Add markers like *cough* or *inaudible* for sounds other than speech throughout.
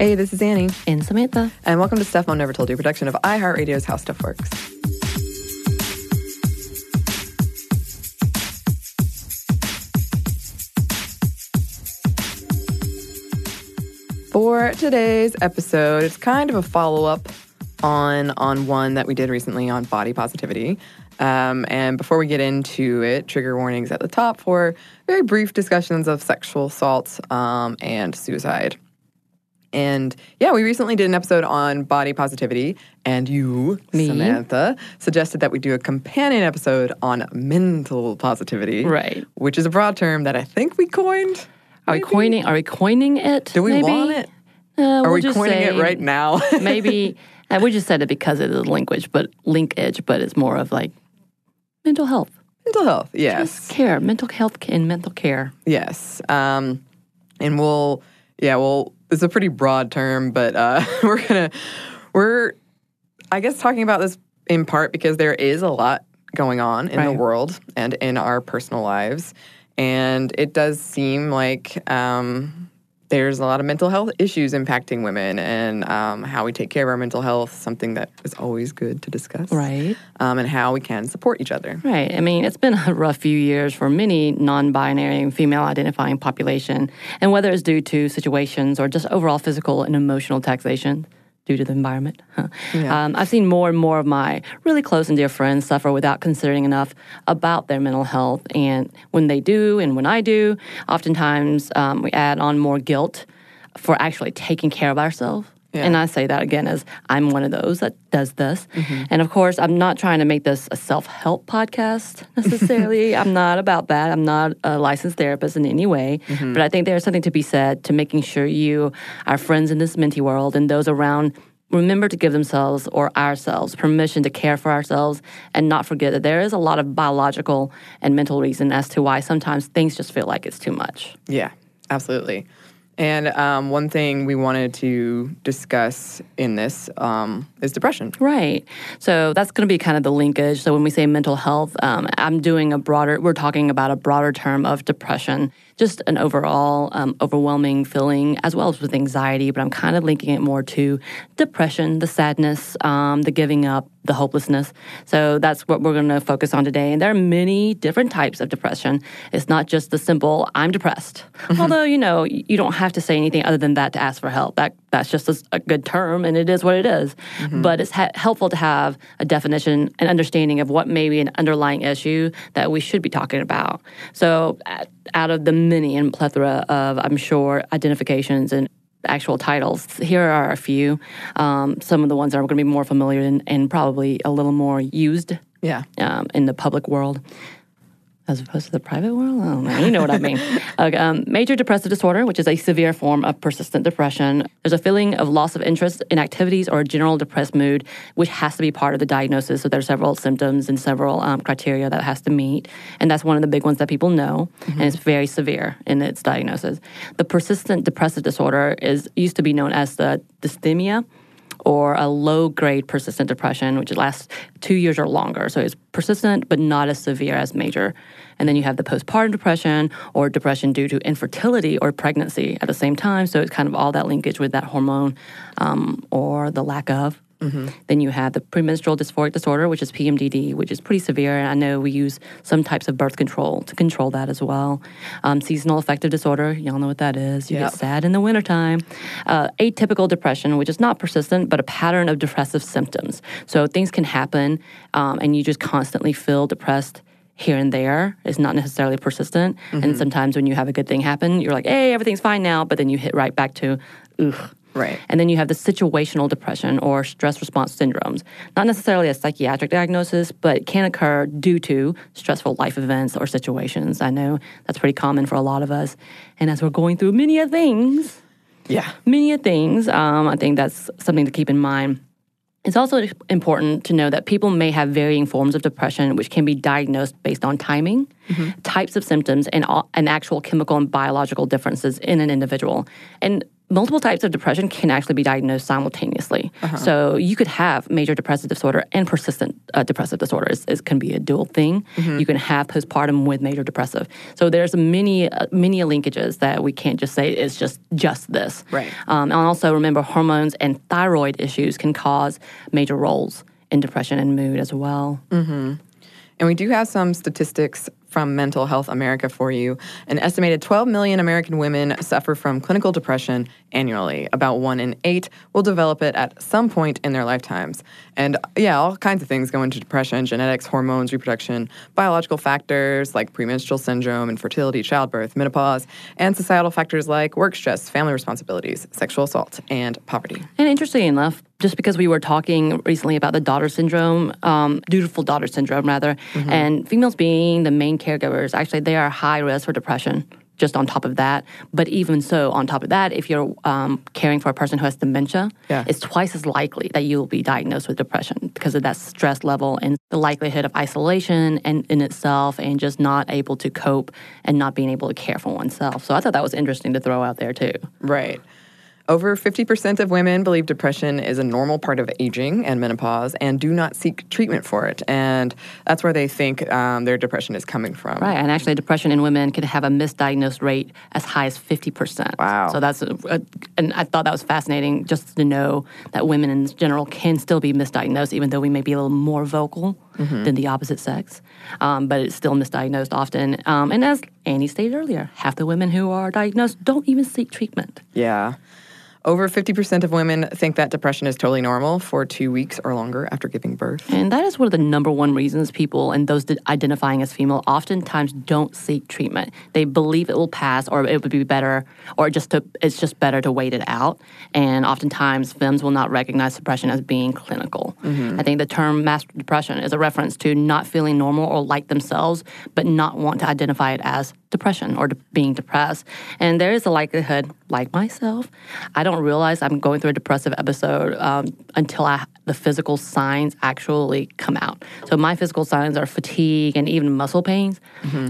Hey, this is Annie. And Samantha. And welcome to Stuff Mom Never Told You, production of iHeartRadio's How Stuff Works. For today's episode, it's kind of a follow up on on one that we did recently on body positivity. Um, and before we get into it, trigger warnings at the top for very brief discussions of sexual assault um, and suicide. And yeah, we recently did an episode on body positivity, and you, Me? Samantha, suggested that we do a companion episode on mental positivity, Right. Which is a broad term that I think we coined. Are we coining? Are we coining it? Do we maybe? want it? Uh, Are we coining it right now? *laughs* maybe uh, we just said it because it is language, but linkage, but it's more of like mental health, mental health, yes. care, mental health and mental care. Yes. Um, and we'll, yeah, well, it's a pretty broad term, but uh, *laughs* we're gonna, we're, I guess, talking about this in part because there is a lot going on in the world and in our personal lives, and it does seem like um, there's a lot of mental health issues impacting women and um, how we take care of our mental health. Something that is always good to discuss, Right. Um, and how we can support each other. Right. I mean, it's been a *laughs* rough few years for many non binary and female identifying population. And whether it's due to situations or just overall physical and emotional taxation due to the environment, huh. um, I've seen more and more of my really close and dear friends suffer without considering enough about their mental health. And when they do, and when I do, oftentimes um, we add on more guilt for actually taking care of ourselves. Yeah. And I say that again as I'm one of those that does this. Mm-hmm. And of course, I'm not trying to make this a self help podcast *laughs* necessarily. I'm not about that. I'm not a licensed therapist in any way. Mm-hmm. But I think there's something to be said to making sure you, our friends in this minty world, and those around, remember to give themselves or ourselves permission to care for ourselves and not forget that there is a lot of biological and mental reason as to why sometimes things just feel like it's too much. Yeah, absolutely. And um, one thing we wanted to discuss in this um, is depression. Right. So that's going to be kind of the linkage. So when we say mental health, um, I'm doing a broader, we're talking about a broader term of depression, just an overall um, overwhelming feeling, as well as with anxiety. But I'm kind of linking it more to depression, the sadness, um, the giving up, the hopelessness. So that's what we're going to focus on today. And there are many different types of depression. It's not just the simple, I'm depressed. Although, you know, you don't have to say anything other than that to ask for help. That That's just a, a good term, and it is what it is. But it's ha- helpful to have a definition and understanding of what may be an underlying issue that we should be talking about. So, at- out of the many and plethora of, I'm sure, identifications and actual titles. Here are a few. Um, some of the ones that are going to be more familiar and, and probably a little more used Yeah. um, in the public world. As opposed to the private world? Don't know. You know what I mean. *laughs* Okay, um, major depressive disorder, which is a severe form of persistent depression. There's a feeling of loss of interest in activities or a general depressed mood, which has to be part of the diagnosis. So there's several symptoms and several um, criteria that it has to meet. And that's one of the big ones that people know. And it's very severe in its diagnosis. The persistent depressive disorder is used to be known as the dysthymia or a low grade persistent depression, which lasts two years or longer. So it's persistent, but not as severe as major. And then you have the postpartum depression or depression due to infertility or pregnancy at the same time. So it's kind of all that linkage with that hormone um, or the lack of. Then you have the premenstrual dysphoric disorder, which is PMDD, which is pretty severe. And I know we use some types of birth control to control that as well. Um, seasonal affective disorder, y'all know what that is. You Yep. get sad in the wintertime. Uh, atypical depression, which is not persistent, but a pattern of depressive symptoms. So things can happen, um, and you just constantly feel depressed here and there. It's not necessarily persistent. And sometimes when you have a good thing happen, you're like, hey, everything's fine now. But then you hit right back to, ugh. Right. And then you have the situational depression or stress response syndromes. Not necessarily a psychiatric diagnosis, but can occur due to stressful life events or situations. I know that's pretty common for a lot of us. And as we're going through many of things, Yeah. many of things, um, I think that's something to keep in mind. It's also important to know that people may have varying forms of depression, which can be diagnosed based on timing, types of symptoms, and, all, and actual chemical and biological differences in an individual. And multiple types of depression can actually be diagnosed simultaneously. So you could have major depressive disorder and persistent uh, depressive disorder. It can be a dual thing. You can have postpartum with major depressive. So there's many uh, many linkages that we can't just say it's just just this. Right. Um, and also remember hormones and thyroid issues can cause major roles in depression and mood as well. And we do have some statistics from Mental Health America for you. An estimated 12 million American women suffer from clinical depression annually. About one in eight will develop it at some point in their lifetimes. And yeah, all kinds of things go into depression genetics, hormones, reproduction, biological factors like premenstrual syndrome, infertility, childbirth, menopause, and societal factors like work stress, family responsibilities, sexual assault, and poverty. And interesting enough, just because we were talking recently about the daughter syndrome, um, dutiful daughter syndrome, rather, and females being the main caregivers, actually, they are high risk for depression. Just on top of that, but even so, on top of that, if you're um, caring for a person who has dementia, Yeah. it's twice as likely that you will be diagnosed with depression because of that stress level and the likelihood of isolation and in itself, and just not able to cope and not being able to care for oneself. So I thought that was interesting to throw out there too. Right. Over 50% of women believe depression is a normal part of aging and menopause and do not seek treatment for it. And that's where they think um, their depression is coming from. Right, and actually, depression in women can have a misdiagnosed rate as high as fifty percent. Wow. So that's, a, a- and I thought that was fascinating just to know that women in general can still be misdiagnosed, even though we may be a little more vocal than the opposite sex. Um, but it's still misdiagnosed often. Um, and as Annie stated earlier, half the women who are diagnosed don't even seek treatment. Yeah. Over 50% of women think that depression is totally normal for two weeks or longer after giving birth. And that is one of the number one reasons people and those identifying as female oftentimes don't seek treatment. They believe it will pass or it would be better or just to it's just better to wait it out. And oftentimes femmes will not recognize depression as being clinical. Mm-hmm. I think the term masked depression is a reference to not feeling normal or like themselves, but not want to identify it as depression or de- being depressed. And there is a likelihood, like myself, I don't realize I'm going through a depressive episode um, until I, the physical signs actually come out. So my physical signs are fatigue and even muscle pains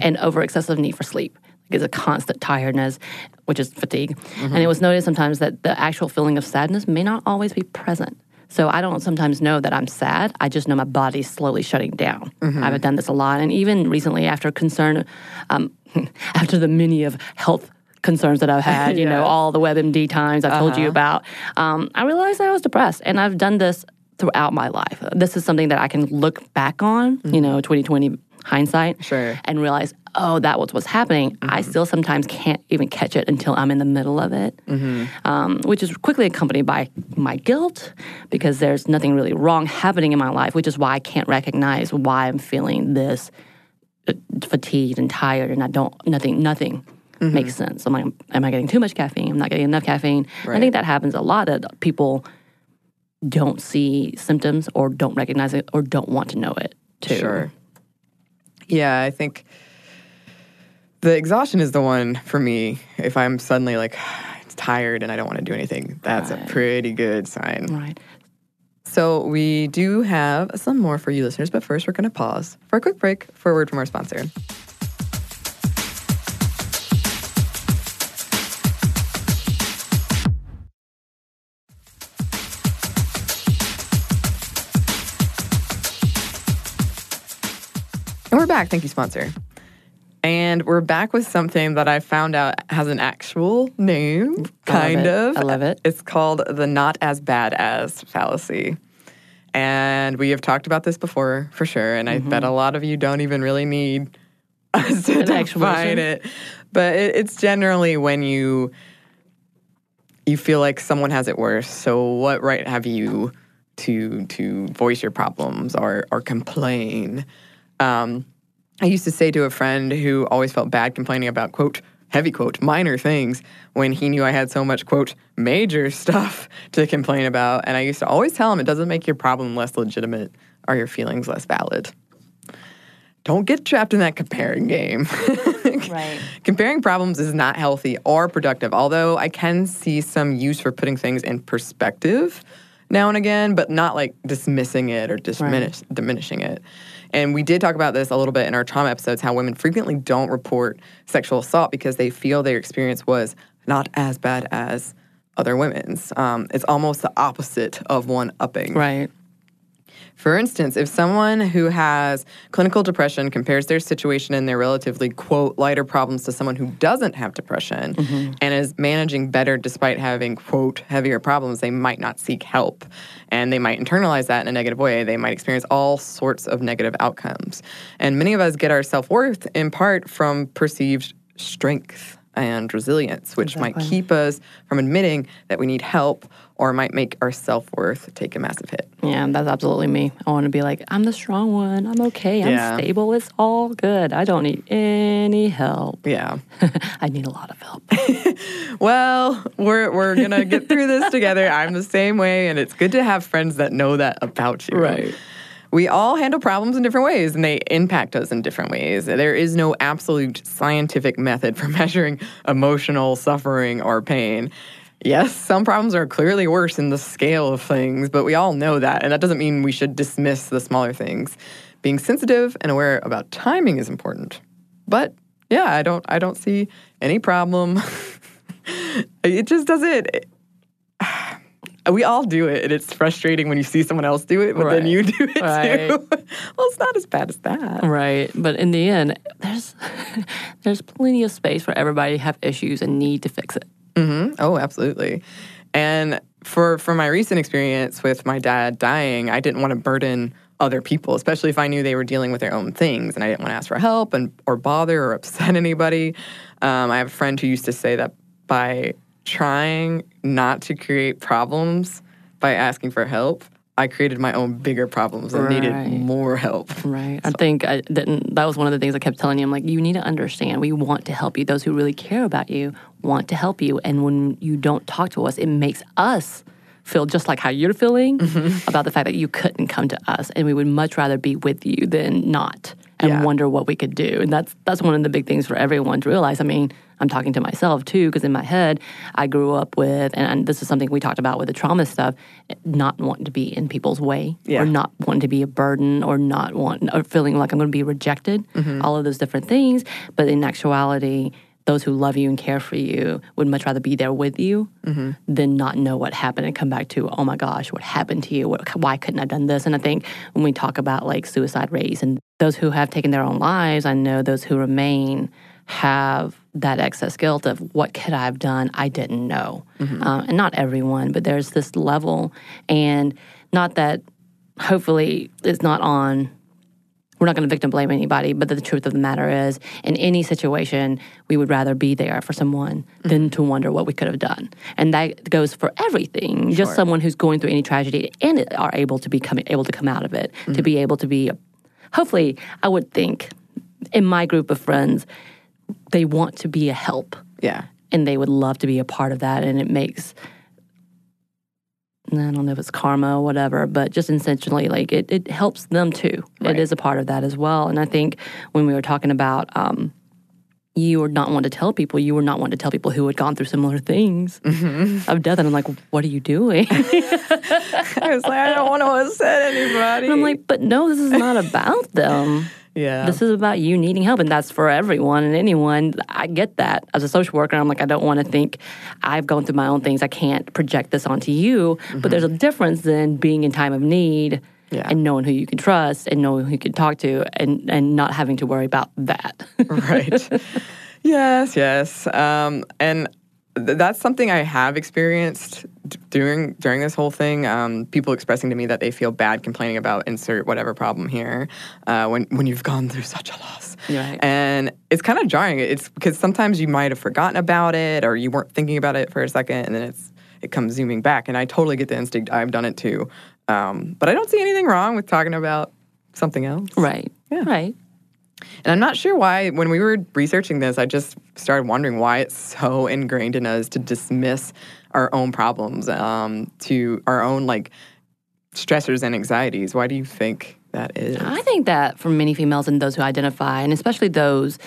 and over excessive need for sleep. It's a constant tiredness, which is fatigue. And it was noted sometimes that the actual feeling of sadness may not always be present. So I don't sometimes know that I'm sad. I just know my body's slowly shutting down. I've done this a lot, and even recently, after concern, um, *laughs* after the many of health concerns that I've *laughs* had, you know, all the WebMD times I've told you about, um, I realized that I was depressed, and I've done this throughout my life. This is something that I can look back on, you know, 2020 hindsight, Sure. and realize, oh, that was what's happening. I still sometimes can't even catch it until I'm in the middle of it, um, which is quickly accompanied by my guilt because there's nothing really wrong happening in my life, which is why I can't recognize why I'm feeling this fatigued and tired, and I don't nothing nothing. Mm-hmm. Makes sense. I'm like, am I getting too much caffeine? I'm not getting enough caffeine. I think that happens a lot. That people don't see symptoms or don't recognize it or don't want to know it too. Sure. Yeah, I think the exhaustion is the one for me. If I'm suddenly like *sighs* tired and I don't want to do anything, that's a pretty good sign. Right. So we do have some more for you listeners, but first we're going to pause for a quick break for a word from our sponsor. And we're back. Thank you, sponsor. And we're back with something that I found out has an actual name, kind it. of. I love it. It's called the not as bad as fallacy. And we have talked about this before for sure. And I bet a lot of you don't even really need *laughs* us to Mm-hmm. Define it. But it, it's generally when you you feel like someone has it worse. So what right have you to to voice your problems or or complain? Um, I used to say to a friend who always felt bad complaining about quote heavy quote minor things when he knew I had so much quote major *laughs* stuff to complain about, and I used to always tell him it doesn't make your problem less legitimate or your feelings less valid. Don't get trapped in that comparing game. *laughs* Right. Comparing problems is not healthy or productive, although I can see some use for putting things in perspective now and again, but not like dismissing it or diminish, diminishing it. And we did talk about this a little bit in our trauma episodes how women frequently don't report sexual assault because they feel their experience was not as bad as other women's. Um, it's almost the opposite of one upping. Right. For instance, if someone who has clinical depression compares their situation and their relatively, quote, lighter problems to someone who doesn't have depression mm-hmm. and is managing better despite having, quote, heavier problems, they might not seek help. And they might internalize that in a negative way. They might experience all sorts of negative outcomes. And many of us get our self worth in part from perceived strength and resilience, which might keep us from admitting that we need help or might make our self worth take a massive hit. Yeah, that's absolutely me. I want to be like, I'm the strong one. I'm okay. I'm Yeah. stable. It's all good. I don't need any help. Yeah. *laughs* I need a lot of help. *laughs* Well, we're we're gonna get through this together. I'm the same way, and it's good to have friends that know that about you. Right. We all handle problems in different ways, and they impact us in different ways. There is no absolute scientific method for *laughs* measuring emotional suffering or pain. Yes, some problems are clearly worse in the scale of things, but we all know that, and that doesn't mean we should dismiss the smaller things. Being sensitive and aware about timing is important. But yeah, I don't I don't see any problem. *laughs* it just doesn't. *sighs* we all do it, and it's frustrating when you see someone else do it, but then you do it Right. too. *laughs* well, it's not as bad as that. right. But in the end, there's *laughs* there's plenty of space for everybody to have issues and need to fix it. Oh, absolutely. And for for my recent experience with my dad dying, I didn't want to burden other people, especially if I knew they were dealing with their own things, and I didn't want to ask for help and or bother or upset *laughs* anybody. Um, I have a friend who used to say that by trying not to create problems by asking for help, I created my own bigger problems and needed more help. Right. I think I didn't. That was one of the things I kept telling you. I'm like, you need to understand. We want to help you. Those who really care about you want to help you. And when you don't talk to us, it makes us feel just like how you're feeling mm-hmm. about the fact that you couldn't come to us, and we would much rather be with you than not, and Yeah. wonder what we could do. And that's that's one of the big things for everyone to realize. I mean. I'm talking to myself too, because in my head, I grew up with, and, this is something we talked about with the trauma stuff, not wanting to be in people's way Yeah. or not wanting to be a burden or not want or feeling like I'm going to be rejected, mm-hmm. all of those different things. But in actuality, those who love you and care for you would much rather be there with you than not know what happened and come back to, oh my gosh, what happened to you? What, why couldn't I have done this? And I think when we talk about like suicide rates and those who have taken their own lives, I know those who remain have that excess guilt of what could I have done? I didn't know. Uh, and not everyone, but there's this level. And not that hopefully it's not on we're not going to victim blame anybody, but the truth of the matter is, in any situation, we would rather be there for someone than mm-hmm. to wonder what we could have done. And that goes for everything. Just someone who's going through any tragedy and are able to be come, able to come out of it, to mm-hmm. be able to be, hopefully, I would think, in my group of friends, they want to be a help Yeah. and they would love to be a part of that. And it makes, I don't know if it's karma or whatever, but just intentionally, like it, it helps them too. Right. It is a part of that as well. And I think when we were talking about, um, you were not one to tell people, you were not one to tell people who had gone through similar things of death. And I'm like, what are you doing? *laughs* I was like, I don't want to upset anybody. And I'm like, but no, this is not about them. Yeah. This is about you needing help, and that's for everyone and anyone. I get that. As a social worker, I'm like, I don't want to think I've gone through my own things. I can't project this onto you. But there's a difference in being in time of need Yeah. and knowing who you can trust and knowing who you can talk to and, and not having to worry about that. *laughs* right. yes, yes. Um, and th- that's something I have experienced during during this whole thing. Um, people expressing to me that they feel bad complaining about insert whatever problem here uh, when when you've gone through *laughs* such a loss. Right. And it's kind of jarring. It's because sometimes you might have forgotten about it or you weren't thinking about it for a second, and then it's it comes zooming back. And I totally get the instinct. I've done it too. Um, but I don't see anything wrong with talking about something else. right. Yeah. Right. And I'm not sure why, when we were researching this, I just started wondering why it's so ingrained in us to dismiss our own problems, um, to our own like stressors and anxieties. Why do you think that is? I think that for many females and those who identify, and especially those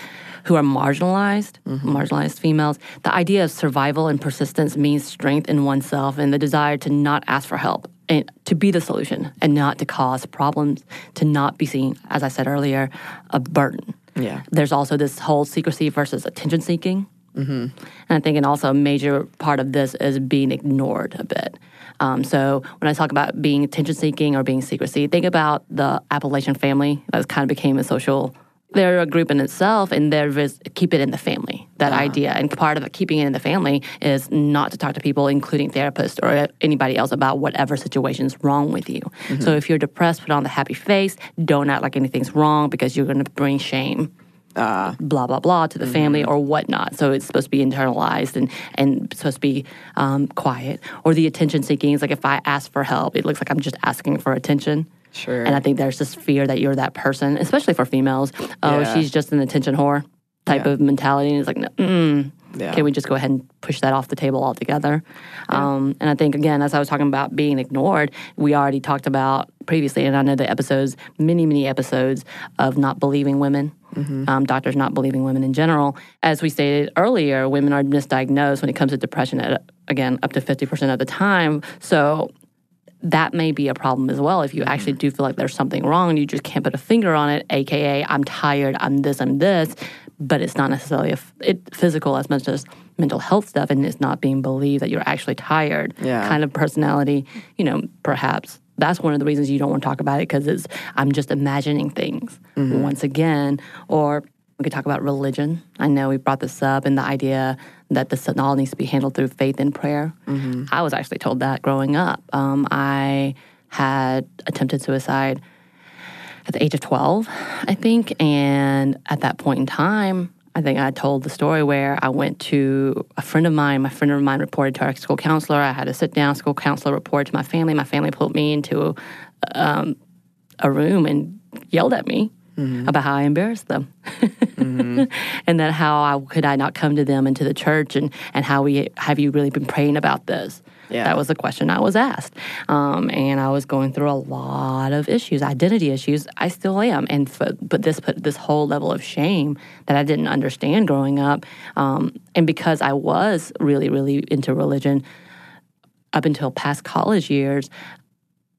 who are marginalized, marginalized females, the idea of survival and persistence means strength in oneself and the desire to not ask for help and to be the solution and not to cause problems, to not be seen, as I said earlier, a burden. Yeah. There's also this whole secrecy versus attention seeking Mm-hmm. And I think, and also a major part of this is being ignored a bit. Um, so when I talk about being attention seeking or being secrecy, think about the Appalachian family that kind of became a social. They're a group in itself, and they're just keep it in the family. That uh-huh. idea, and part of keeping it in the family is not to talk to people, including therapists or anybody else, about whatever situation is wrong with you. Mm-hmm. So if you're depressed, put on the happy face. Don't act like anything's wrong because you're going to bring shame uh, blah blah blah to the mm-hmm. family or whatnot. So it's supposed to be internalized and and supposed to be um, quiet. Or the attention seeking is like if I ask for help, it looks like I'm just asking for attention. Sure. And I think there's this fear that you're that person, especially for females. Oh, yeah. she's just an attention whore type yeah. of mentality. And it's like, mm, yeah. can we just go ahead and push that off the table altogether? Yeah. Um, and I think, again, as I was talking about being ignored, we already talked about previously, and I know the episodes, many, many episodes of not believing women Mm-hmm. Um, doctors not believing women in general. As we stated earlier, women are misdiagnosed when it comes to depression at, again, up to 50% of the time. So that may be a problem as well. If you mm-hmm. actually do feel like there's something wrong, and you just can't put a finger on it, aka, I'm tired, I'm this, I'm this, but it's not necessarily a, it, physical as much as mental health stuff, and it's not being believed that you're actually tired yeah. kind of personality, you know, perhaps that's one of the reasons you don't want to talk about it because it's I'm just imagining things mm-hmm. once again. Or we could talk about religion. I know we brought this up and the idea that this all needs to be handled through faith and prayer. Mm-hmm. I was actually told that growing up. Um, I had attempted suicide at the age of 12, I think. And at that point in time, I think I told the story where I went to a friend of mine. My friend of mine reported to our school counselor. I had to sit down. School counselor reported to my family. My family pulled me into um, a room and yelled at me mm-hmm. about how I embarrassed them, mm-hmm. *laughs* and that how I, could I not come to them into the church and and how we have you really been praying about this? Yeah. That was the question I was asked. Um, and I was going through a lot of issues, identity issues. I still am. And f- but this put this whole level of shame that I didn't understand growing up. Um, and because I was really, really into religion up until past college years,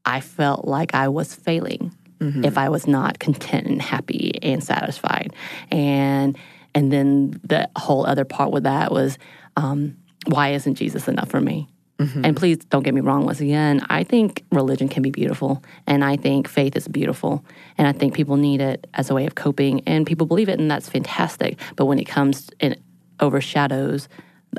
I felt like I was failing. Mm-hmm. If I was not content and happy and satisfied, and and then the whole other part with that was, um, why isn't Jesus enough for me? Mm-hmm. And please don't get me wrong once again. I think religion can be beautiful, and I think faith is beautiful, and I think people need it as a way of coping, and people believe it, and that's fantastic. But when it comes and overshadows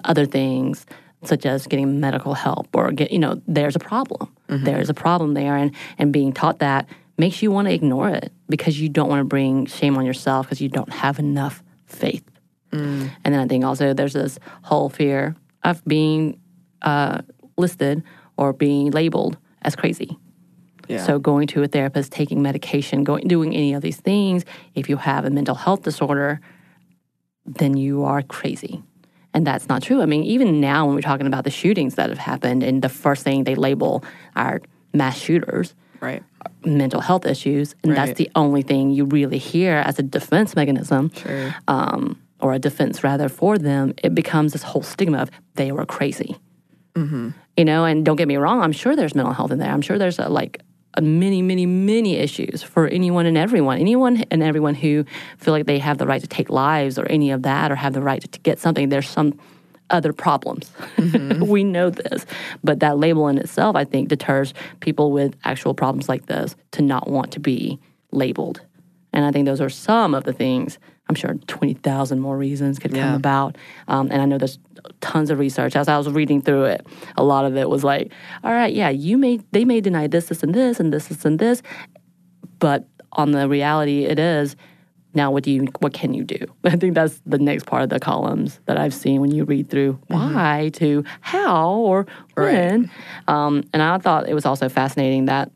other things, such as getting medical help or get, you know, there's a problem. Mm-hmm. There's a problem there, and and being taught that makes you want to ignore it because you don't want to bring shame on yourself because you don't have enough faith. Mm. And then I think also there's this whole fear of being uh, listed or being labeled as crazy. Yeah. So going to a therapist, taking medication, going doing any of these things, if you have a mental health disorder, then you are crazy. And that's not true. I mean, even now when we're talking about the shootings that have happened and the first thing they label are mass shooters, right. mental health issues, and right. that's the only thing you really hear as a defense mechanism. Sure. Um, or a defense rather for them, it becomes this whole stigma of they were crazy. Mm-hmm. You know, and don't get me wrong, I'm sure there's mental health in there. I'm sure there's a, like a many, many, many issues for anyone and everyone. Anyone and everyone who feel like they have the right to take lives or any of that or have the right to, to get something. There's some other problems. Mm-hmm. *laughs* we know this. But that label in itself, I think, deters people with actual problems like this to not want to be labeled. And I think those are some of the things I'm sure 20,000 more reasons could yeah. come about. Um, and I know there's tons of research. As I was reading through it, a lot of it was like, all right, yeah, you may, they may deny this, this, and this, and this, this, and this. But on the reality, it is, now what do you, what can you do? *laughs* I think that's the next part of the columns that I've seen when you read through mm-hmm. why to how or when. Right. Um, and I thought it was also fascinating that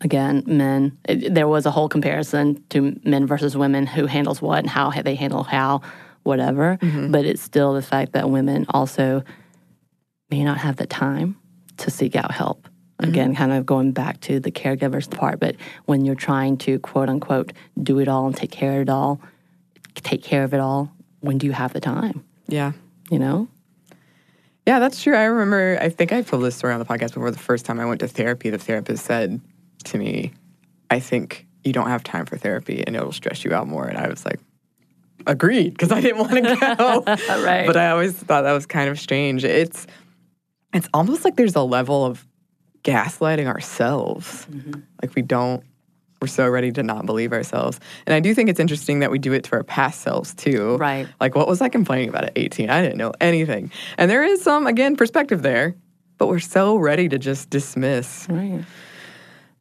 again, men. It, there was a whole comparison to men versus women who handles what and how they handle how, whatever. Mm-hmm. But it's still the fact that women also may not have the time to seek out help. Mm-hmm. Again, kind of going back to the caregivers part. But when you're trying to quote unquote do it all and take care of it all, take care of it all, when do you have the time? Yeah. You know? Yeah, that's true. I remember, I think I told this story on the podcast before the first time I went to therapy. The therapist said, to me, I think you don't have time for therapy and it'll stress you out more. And I was like, agreed because I didn't want to go. *laughs* Right. But I always thought that was kind of strange. It's it's almost like there's a level of gaslighting ourselves. Mm-hmm. Like we don't we're so ready to not believe ourselves. And I do think it's interesting that we do it to our past selves too. Right. Like what was I complaining about at 18? I didn't know anything. And there is some again perspective there, but we're so ready to just dismiss. Right.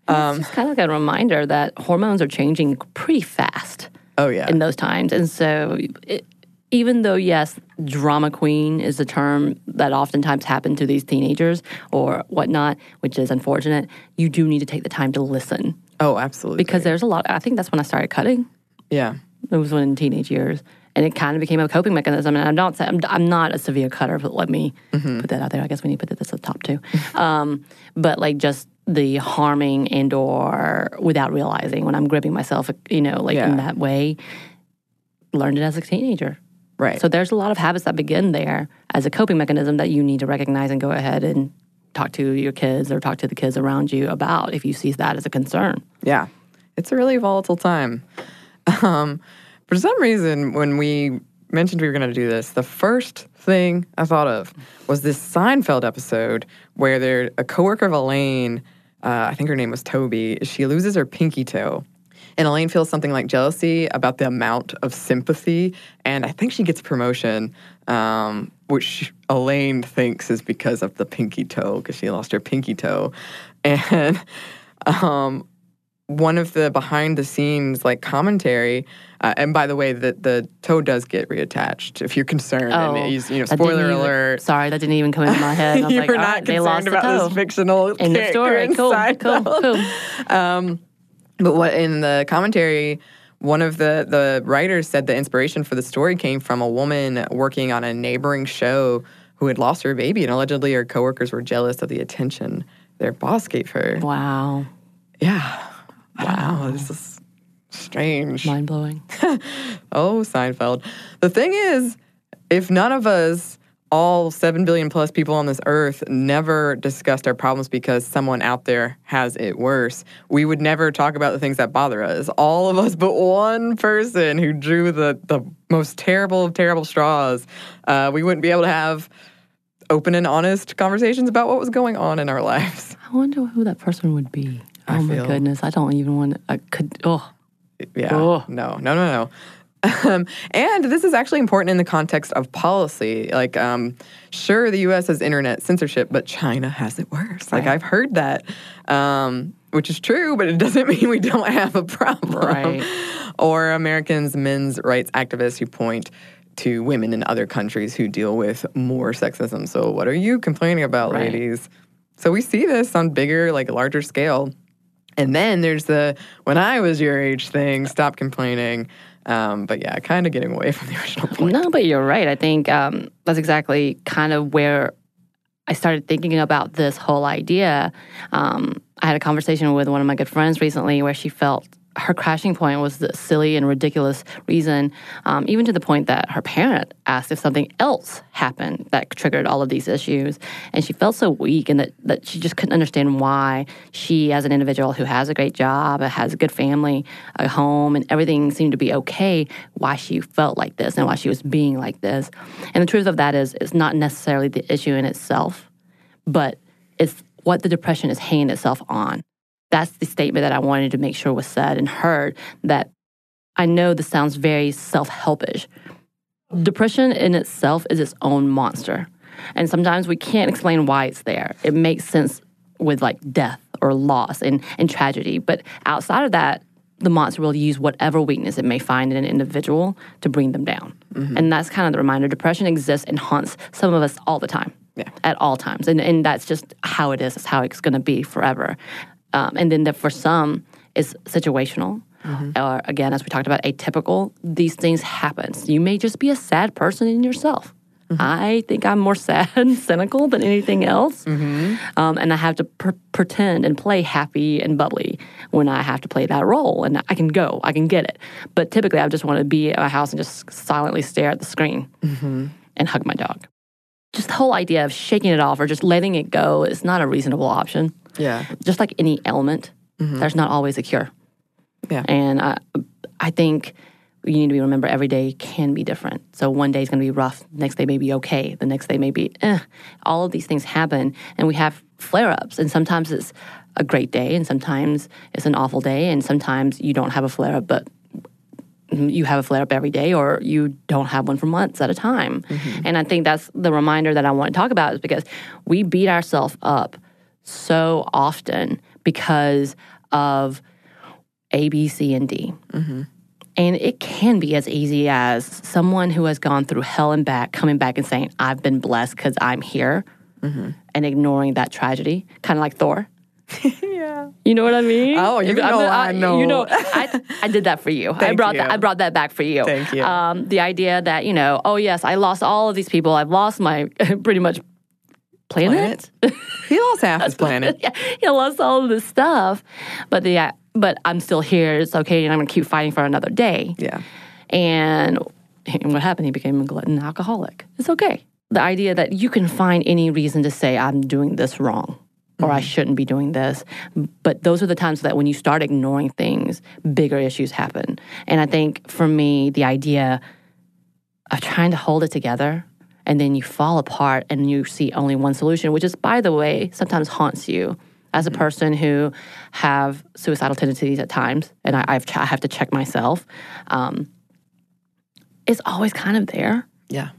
Um, it's kind of like a reminder that hormones are changing pretty fast Oh yeah. in those times. And so, it, even though, yes, drama queen is a term that oftentimes happen to these teenagers or whatnot, which is unfortunate, you do need to take the time to listen oh, absolutely. because there's a lot. I think that's when I started cutting. yeah. It was when in teenage years, and it kind of became a coping mechanism. And I'm not I'm, I'm not a severe cutter, but let me put that out there. I guess we need to put this at the top too. *laughs* um, but like just the harming and or without realizing when I'm gripping myself, you know, like Yeah. in that way, learned it as a teenager. Right. So there's a lot of habits that begin there as a coping mechanism that you need to recognize and go ahead and talk to your kids or talk to the kids around you about if you see that as a concern. Yeah, it's a really volatile time. *laughs* Um, for some reason, when we mentioned we were going to do this, the first thing I thought of was this Seinfeld episode where there a coworker of Elaine, uh, I think her name was Toby, she loses her pinky toe. And Elaine feels something like jealousy about the amount of sympathy, and I think she gets promotion, um, which Elaine thinks is because of the pinky toe, because she lost her pinky toe. *laughs* And um, one of the behind the scenes like commentary uh, and by the way the, the toe does get reattached if you're concerned Oh, and you know spoiler even- alert Sorry, that didn't even come into my *laughs* head. I was you like, not right, they lost concerned the about toe. this fictional in the story. in Cool, *laughs* cool, Seinfeld. But what in the commentary one of the the writers said the inspiration for the story came from a woman working on a neighboring show who had lost her baby and allegedly her coworkers were jealous of the attention their boss gave her Wow, yeah wow this is strange mind blowing. *laughs* Oh, Seinfeld. The thing is, if none of us, all 7 billion plus people on this earth, never discussed our problems because someone out there has it worse, we would never talk about the things that bother us. All of us but one person who drew the, the most terrible of terrible straws, uh, we wouldn't be able to have open and honest conversations about what was going on in our lives. I wonder who that person would be. I oh my feel- goodness, I don't even want. to, I could. Oh, Yeah. Ugh. No, no, no, no. Um, and this is actually important in the context of policy. Like, um, sure, the U.S. has internet censorship, but China has it worse. Like, Right. I've heard that, um, which is true, but it *laughs* doesn't mean we don't have a problem. Right. Or Americans, men's rights activists who point to women in other countries who deal with more sexism. So, what are you complaining about, Right. ladies? So, we see this on bigger, like, larger scale. And then there's the when I was your age thing, stop complaining. Um, but yeah, kind of getting away *laughs* from the original point. no, but you're right. I think um, that's exactly kind of where I started thinking about this whole idea. Um, I had a conversation with one of my good friends recently where she felt her crashing point was the silly and ridiculous reason, um, even to the point that her parent asked if something else happened that triggered all of these issues. And she felt so weak and that, that she just couldn't understand why she, as an individual who has a great job, has a good family, a home, and everything seemed to be okay, why she felt like this and why she was being like this. And the truth of that is, it's not necessarily the issue in itself, but it's what the depression is hanging itself on. That's the statement that I wanted to make sure was said and heard that I know this sounds very self helpish. Depression in itself is its own monster. And sometimes we can't explain why it's there. It makes sense with like death or loss and, and tragedy. But outside of that, the monster will use whatever weakness it may find in an individual to bring them down. Mm-hmm. And that's kind of the reminder. Depression exists and haunts some of us all the time. Yeah. At all times. And and that's just how it is. It's how it's gonna be forever. Um, and then there, for some, it's situational. Or again, as we talked about, atypical. These things happen. You may just be a sad person in yourself. I think I'm more *laughs* sad and cynical than anything else. Um, and I have to pr- pretend and play happy and bubbly when I have to play that role. And I can go, I can get it. But typically, I just want to be at my house and just silently stare at the screen and hug my dog. Just the whole idea of shaking it off or just letting it go is not a reasonable option. Yeah. Just like any ailment, there's not always a cure. Yeah. And I, I think you need to be remember every day can be different. So one day is going to be rough, next day may be okay, the next day may be eh. All of these things happen, and we have flare ups, and sometimes it's a great day, and sometimes it's an awful day, and sometimes you don't have a flare up, but you have a flare up every day or you don't have one for months at a time. Mm-hmm. And I think that's the reminder that I want to talk about is because we beat ourselves up so often because of A, B, C, and D. Mm-hmm. And it can be as easy as someone who has gone through hell and back coming back and saying, I've been blessed because I'm here, mm-hmm. and ignoring that tragedy, kind of like Thor. *laughs* yeah. You know what I mean? Oh, you If- I'm know I know. You know, I, *laughs* I did that for you. I brought you. that. I brought that back for you. Thank you. Um, the idea that you know, oh yes, I lost all of these people. I've lost my *laughs* pretty much planet. He lost half his planet. yeah, he lost all of this stuff, but the uh, but I'm still here. It's okay, and I'm gonna keep fighting for another day. Yeah. And, and what happened? He became a glutton alcoholic. It's okay. The idea that you can find any reason to say, I'm doing this wrong or I shouldn't be doing this. But those are the times that when you start ignoring things, bigger issues happen. And I think for me, the idea of trying to hold it together and then you fall apart and you see only one solution, which is, by the way, sometimes haunts you. As a person who have suicidal tendencies at times, and I, I've, I have to check myself, um, it's always kind of there. Yeah.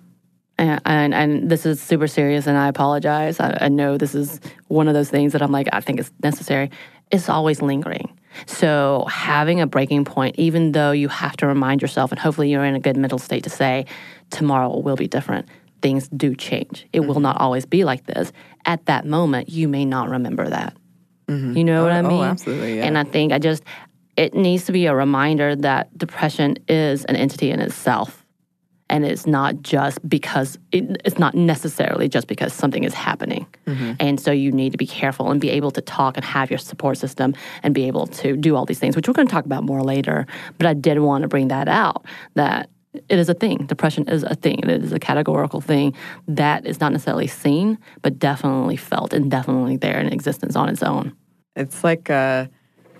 And, and and this is super serious, and I apologize. I, I know this is one of those things that I'm like, I think it's necessary. It's always lingering. So having a breaking point, even though you have to remind yourself, and hopefully you're in a good mental state to say, tomorrow will be different. Things do change. It will mm-hmm. not always be like this. At that moment, you may not remember that. Mm-hmm. You know what I mean? oh, mean? absolutely, yeah. And I think I just, it needs to be a reminder that depression is an entity in itself. And it's not just because, it, it's not necessarily just because something is happening. And so you need to be careful and be able to talk and have your support system and be able to do all these things, which we're going to talk about more later. But I did want to bring that out that it is a thing. Depression is a thing. It is a categorical thing that is not necessarily seen, but definitely felt and definitely there in existence on its own. It's like uh,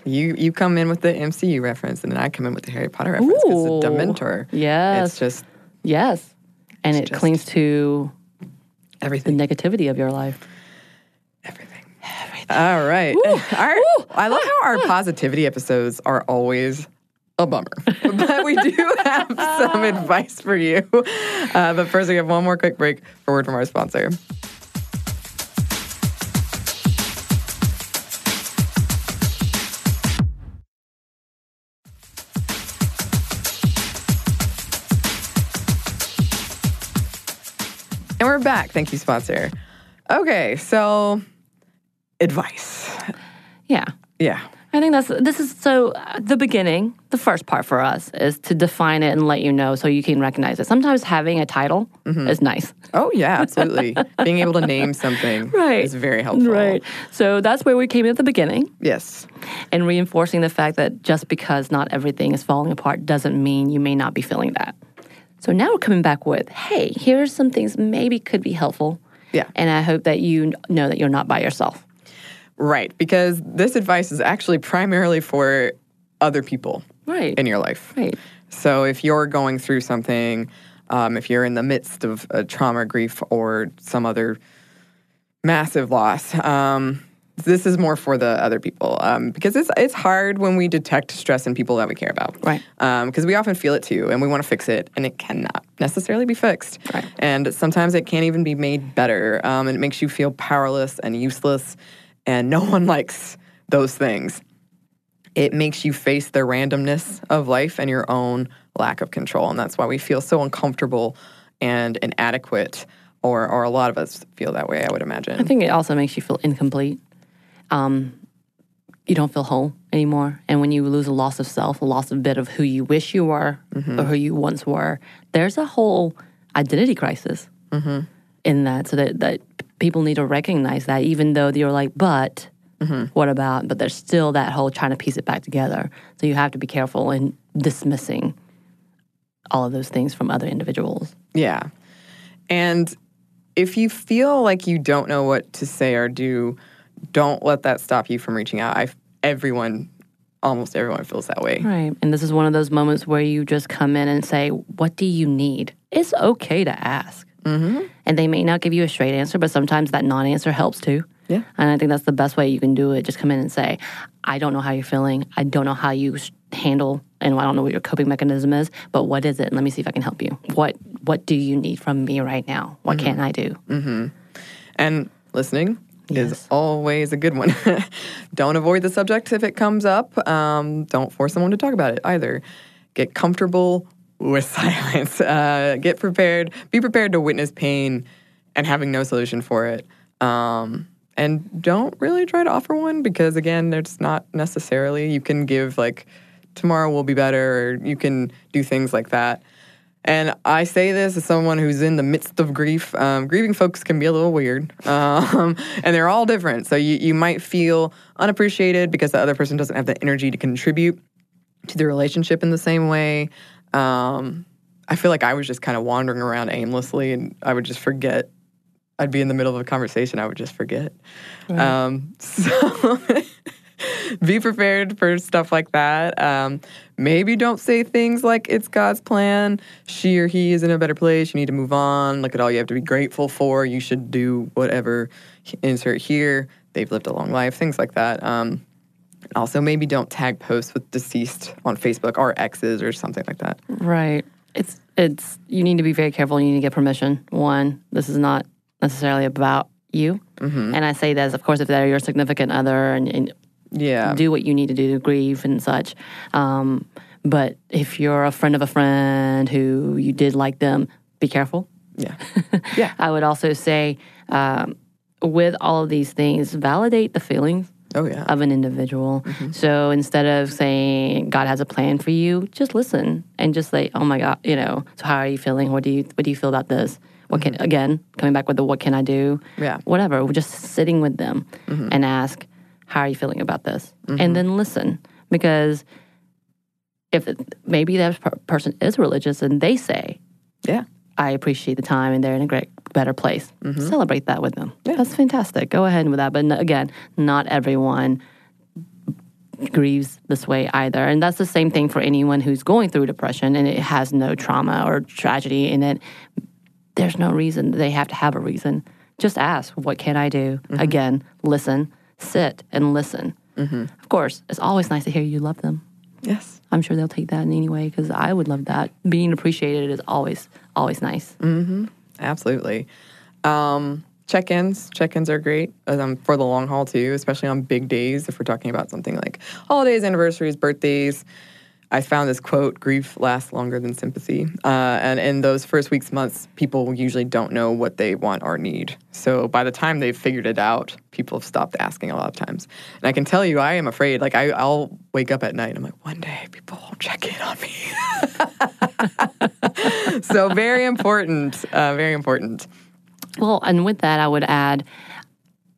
you you come in with the MCU reference, and then I come in with the Harry Potter reference because the Dementor. Yes. It's just Yes. And it clings to everything, the negativity of your life. Everything. Everything. All right. *laughs* Our, I love how our positivity episodes are always a bummer, *laughs* but we do have some *laughs* advice for you. Uh, but first, we have one more quick break for word from our sponsor. We're back. Thank you, sponsor. Okay, so advice. Yeah. Yeah. I think that's this is so uh, the beginning, the first part for us is to define it and let you know so you can recognize it. Sometimes having a title is nice. Oh yeah, absolutely. *laughs* Being able to name something Right. is very helpful. Right. So that's where we came in at the beginning Yes. and reinforcing the fact that just because not everything is falling apart doesn't mean you may not be feeling that. So now we're coming back with, hey, here's some things maybe could be helpful. Yeah. And I hope that you know that you're not by yourself. Right. Because this advice is actually primarily for other people Right. in your life. Right. So if you're going through something, um, if you're in the midst of a trauma, grief, or some other massive loss, um, this is more for the other people um, because it's it's hard when we detect stress in people that we care about. Right. Because we often feel it too, and we want to fix it, and it cannot necessarily be fixed. Right. And sometimes it can't even be made better, um, and it makes you feel powerless and useless, and no one *laughs* likes those things it makes you face the randomness of life and your own lack of control. And that's why we feel so uncomfortable and inadequate, or, or a lot of us feel that way, I would imagine. I think it also makes you feel incomplete. Um, you don't feel whole anymore. And when you lose a loss of self, a loss of a bit of who you wish you were mm-hmm. or who you once were, there's a whole identity crisis mm-hmm. in that. So that, that people need to recognize that, even though you're like, but mm-hmm. what about? But there's still that whole trying to piece it back together. So you have to be careful in dismissing all of those things from other individuals. Yeah. And if you feel like you don't know what to say or do, don't let that stop you from reaching out. I everyone almost everyone feels that way. Right. And this is one of those moments where you just come in and say, What do you need? It's okay to ask. Mm-hmm. And they may not give you a straight answer, but sometimes that non answer helps too. Yeah. And I think that's the best way you can do it. Just come in and say, I don't know how you're feeling. I don't know how you handle, and I don't know what your coping mechanism is, but what is it? And let me see if I can help you. What What do you need from me right now? What can I do? And listening Yes. is always a good one. *laughs* don't avoid the subject if it comes up. Um, don't force someone to talk about it either. Get comfortable with *laughs* silence. Uh, get prepared. Be prepared to witness pain and having no solution for it. Um, and don't really try to offer one because, again, it's not necessarily. You can give, like, tomorrow will be better, or you can do things like that. And I say this as someone who's in the midst of grief. Um, grieving folks can be a little weird, *laughs* um, and they're all different. So you, you might feel unappreciated because the other person doesn't have the energy to contribute to the relationship in the same way. Um, I feel like I was just kind of wandering around aimlessly, and I would just forget. I'd be in the middle of a conversation, I would just forget. Um, *laughs* so *laughs* be prepared for stuff like that. Um, maybe don't say things like it's God's plan. She or he is in a better place. You need to move on. Look at all you have to be grateful for. You should do whatever. Insert here. They've lived a long life. Things like that. Um, also, maybe don't tag posts with deceased on Facebook or exes or something like that. Right. It's it's you need to be very careful. You need to get permission. One, this is not necessarily about you. And I say that as, of course, if they're your significant other and, and Yeah. do what you need to do to grieve and such. Um, but if you're a friend of a friend who you did like them, be careful. yeah. *laughs* Yeah. I would also say, um, with all of these things, validate the feelings Oh, yeah. of an individual. So instead of saying God has a plan for you, just listen and just say, "Oh my God, you know, so how are you feeling? What do you what do you feel about this? What can again coming back with the what can I do? Yeah. whatever. Just sitting with them and ask, "How are you feeling about this?" And then listen because if it, maybe that per- person is religious and they say, yeah. I appreciate the time and they're in a great, better place. Mm-hmm. Celebrate that with them. That's fantastic. Go ahead with that. But again, not everyone grieves this way either. And that's the same thing for anyone who's going through depression and it has no trauma or tragedy in it. There's no reason. They have to have a reason. Just ask, what can I do? Mm-hmm. Again, listen, sit and listen. Of course, it's always nice to hear you love them. Yes. I'm sure they'll take that in any way because I would love that. Being appreciated is always, always nice. Absolutely. Um, check-ins, check-ins are great um, for the long haul too, especially on big days. If we're talking about something like holidays, anniversaries, birthdays, I found this quote: "Grief lasts longer than sympathy." Uh, and in those first weeks, months, people usually don't know what they want or need. So by the time they've figured it out, people have stopped asking a lot of times. And I can tell you, I am afraid. Like I, I'll wake up at night, and I'm like, one day people won't check in on me. *laughs* so very important, uh, very important. Well, and with that, I would add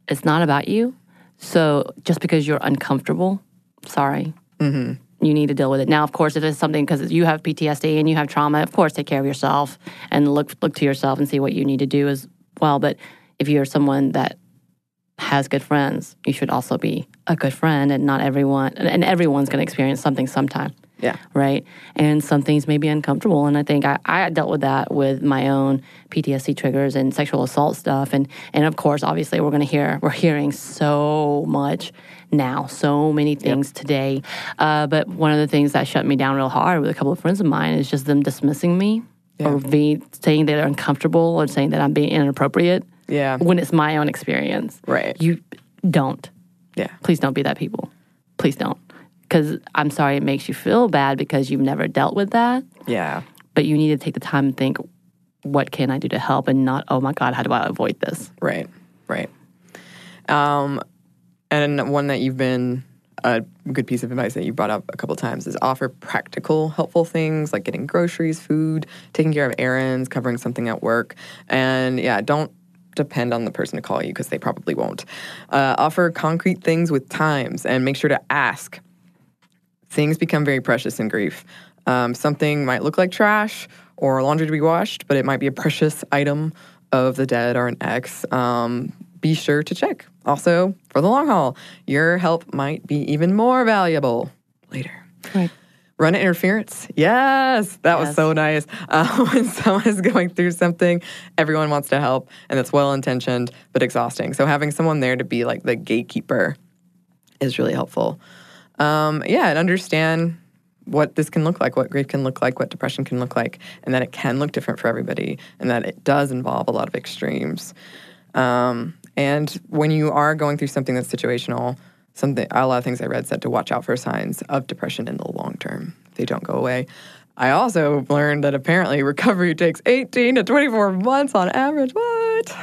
it's not about you. So just because you're uncomfortable, sorry. You need to deal with it. Now, of course, if it's something because you have PTSD and you have trauma, of course, take care of yourself and look look to yourself and see what you need to do as well. But if you're someone that has good friends, you should also be a good friend, and not everyone and everyone's going to experience something sometime Yeah. right? And some things may be uncomfortable. And I think I, I dealt with that with my own PTSD triggers and sexual assault stuff. And and of course, obviously, we're going to hear we're hearing so much now, so many things today. Uh, but one of the things that shut me down real hard with a couple of friends of mine is just them dismissing me. Or being saying that they're uncomfortable or saying that I'm being inappropriate Yeah. when it's my own experience. Right. You don't. Yeah. Please don't be that people. Please don't. Because I'm sorry it makes you feel bad because you've never dealt with that. Yeah. But you need to take the time and think, what can I do to help? And not, oh my God, how do I avoid this? Right. Right. Um, and one that you've been a good piece of advice that you brought up a couple times is offer practical, helpful things like getting groceries, food, taking care of errands, covering something at work, and yeah, don't depend on the person to call you because they probably won't. Uh, offer concrete things with times and make sure to ask things become very precious in grief. Um, something might look like trash or laundry to be washed, but it might be a precious item of the dead or an ex. Um, be sure to check. Also, for the long haul, your help might be even more valuable later. Right. Run interference. Yes, that was so nice. *laughs* Uh, when someone is going through something, everyone wants to help, and it's well intentioned but exhausting. So having someone there to be like the gatekeeper is really helpful. Um, yeah, and understand what this can look like, what grief can look like, what depression can look like, and that it can look different for everybody, and that it does involve a lot of extremes. Um, and when you are going through something that's situational, something a lot of things I read said to watch out for signs of depression in the long term. They don't go away. I also learned that apparently *laughs* recovery takes 18 to 24 months on average. What?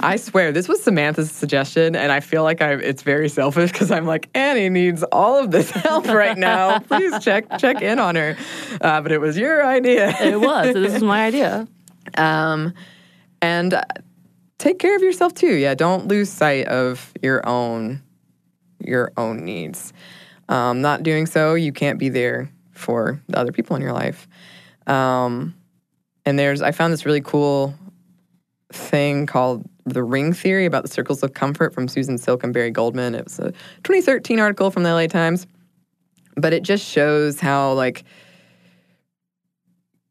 I swear this was Samantha's suggestion, and I feel like I it's very selfish because I'm like Anney needs all of this help right now. Please check check in on her. Uh, but it was your idea. It was. this is my idea. Um, and uh, take care of yourself too. Yeah, don't lose sight of your own your own needs. Um, not doing so, you can't be there for the other people in your life. Um, and there's I found this really cool thing called the ring theory about the circles of comfort from Susan Silk and Barry Goldman. It was a 2013 article from the LA Times, but it just shows how like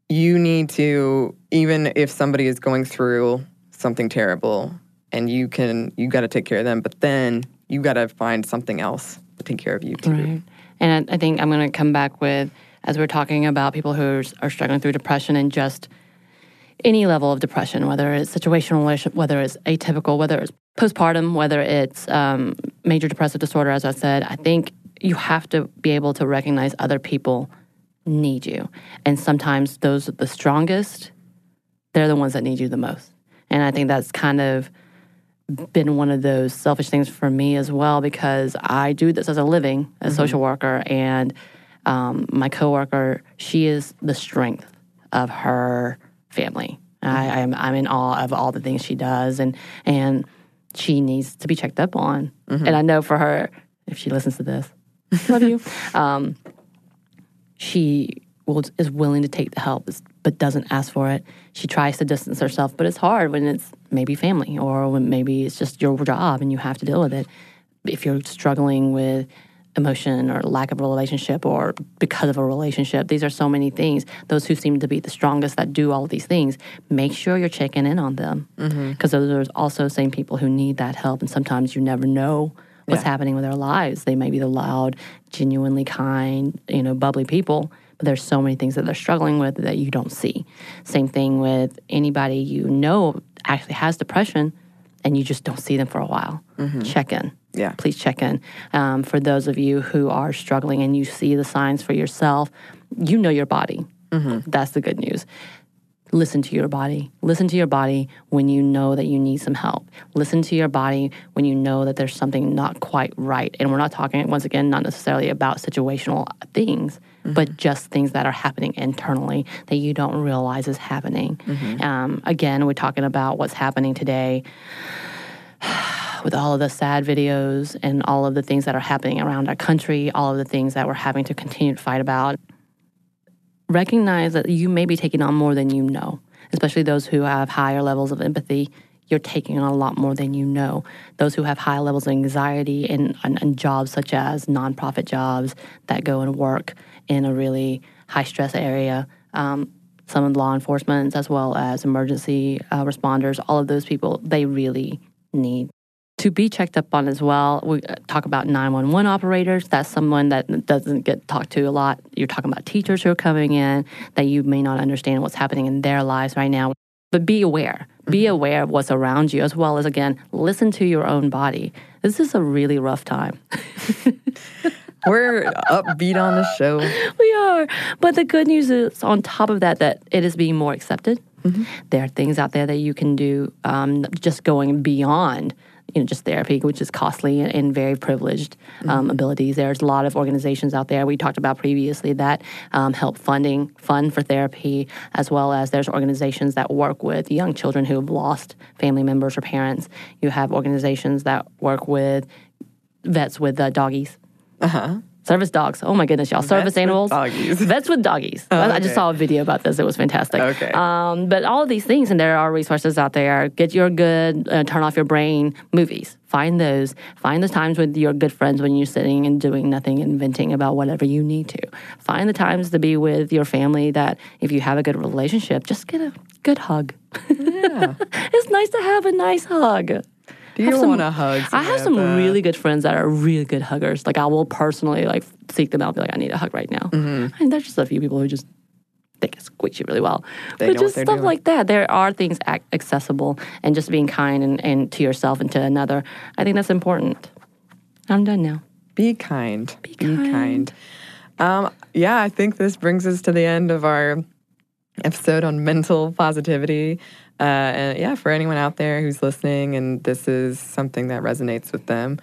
you need to even if somebody is going through something terrible and you can you got to take care of them but then you got to find something else to take care of you too Right. And I think I'm going to come back with, as we're talking about people who are struggling through depression and just any level of depression, whether it's situational, whether it's atypical, whether it's postpartum, whether it's um, major depressive disorder, as I said, I think you have to be able to recognize other people need you. And sometimes those are the strongest, they're the ones that need you the most. And I think that's kind of been one of those selfish things for me as well because I do this as a living, as a social worker, and um, my coworker, she is the strength of her family. I, I'm I'm in awe of all the things she does, and and she needs to be checked up on. And I know for her, if she listens to this, love you. *laughs* Um, she will, is willing to take the help but doesn't ask for it. She tries to distance herself, but it's hard when it's maybe family or when maybe it's just your job and you have to deal with it. If you're struggling with emotion or lack of a relationship or because of a relationship, these are so many things. Those who seem to be the strongest that do all of these things, make sure you're checking in on them mm-hmm. because those are also same people who need that help. And sometimes you never know what's Yeah. happening with their lives. They may be the loud, genuinely kind, you know, bubbly people, but there's so many things that they're struggling with that you don't see. Same thing with anybody you know actually has depression and you just don't see them for a while. Mm-hmm. Check in. Yeah. Please check in. Um, for those of you who are struggling and you see the signs for yourself, you know your body. That's the good news listen to your body. Listen to your body when you know that you need some help. Listen to your body when you know that there's something not quite right. And we're not talking, once again, not necessarily about situational things, but just things that are happening internally that you don't realize is happening. Um, again, we're talking about what's happening today *sighs* with all of the sad videos and all of the things that are happening around our country, all of the things that we're having to continue to fight about recognize that you may be taking on more than you know, especially those who have higher levels of empathy. You're taking on a lot more than you know. Those who have high levels of anxiety and, and, and jobs such as nonprofit jobs that go and work in a really high stress area, um, some of law enforcement as well as emergency uh, responders, all of those people, they really need to be checked up on as well. We uh, talk about 911 operators. That's someone that doesn't get talked to a lot. You're talking about teachers who are coming in that you may not understand what's happening in their lives right now. But be aware. Be aware of what's around you, as well as, again, listen to your own body. This is a really rough time. *laughs* we're upbeat on the show we are. But the good news is, on top of that, that it is being more accepted. There are things out there that you can do um, just going beyond. You know, just therapy, which is costly and, and very privileged um, abilities. There's a lot of organizations out there we talked about previously that um, help funding fund for therapy, as well as there's organizations that work with young children who have lost family members or parents. You have organizations that work with vets with uh, doggies Service dogs. Oh my goodness, y'all. Service with animals. doggies. *laughs* Vets with doggies. I okay. just saw a video about this. It was fantastic. Okay. Um, but all of these things, and there are resources out there. Get your good, uh, turn off your brain movies. Find those. Find the times with your good friends when you're sitting and doing nothing and venting about whatever you need to. Find the times to be with your family that if you have a good relationship, just get a good hug. Yeah. *laughs* it's nice to have a nice hug. Do you want to hug? I have some really good friends that are really good huggers. Like I will personally like seek them out, and be like, I need a hug right now. Mm-hmm. And there's just a few people who just they can squeeze you really well. They but just stuff doing. like that. There are things accessible and just being kind and, and to yourself and to another. I think that's important. I'm done now. Be kind. Be kind. kind. Um, yeah, I think this brings us to the end of our episode on mental positivity. Uh, and yeah, for anyone out there who's listening and this is something that resonates with them,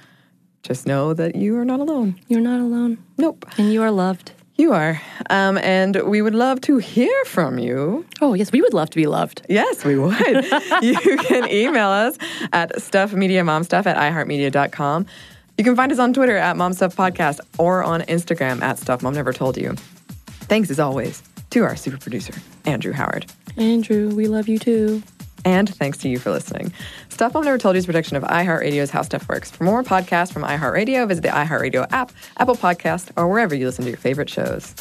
just know that you are not alone. You're not alone. Nope, And you are loved. you are. Um, and we would love to hear from you. Oh, yes, we would love to be loved. Yes, we would. *laughs* you can email us at stuffmediamomstuff at iheartmedia.com. You can find us on Twitter at momstuffpodcast or on Instagram at stuff mom never told you. Thanks as always to our super producer, Andrew Howard. Andrew, we love you too. And thanks to you for listening. Stuff Mom Never Told You is production of iHeartRadio's How Stuff Works. For more podcasts from iHeartRadio, visit the iHeartRadio app, Apple Podcast, or wherever you listen to your favorite shows.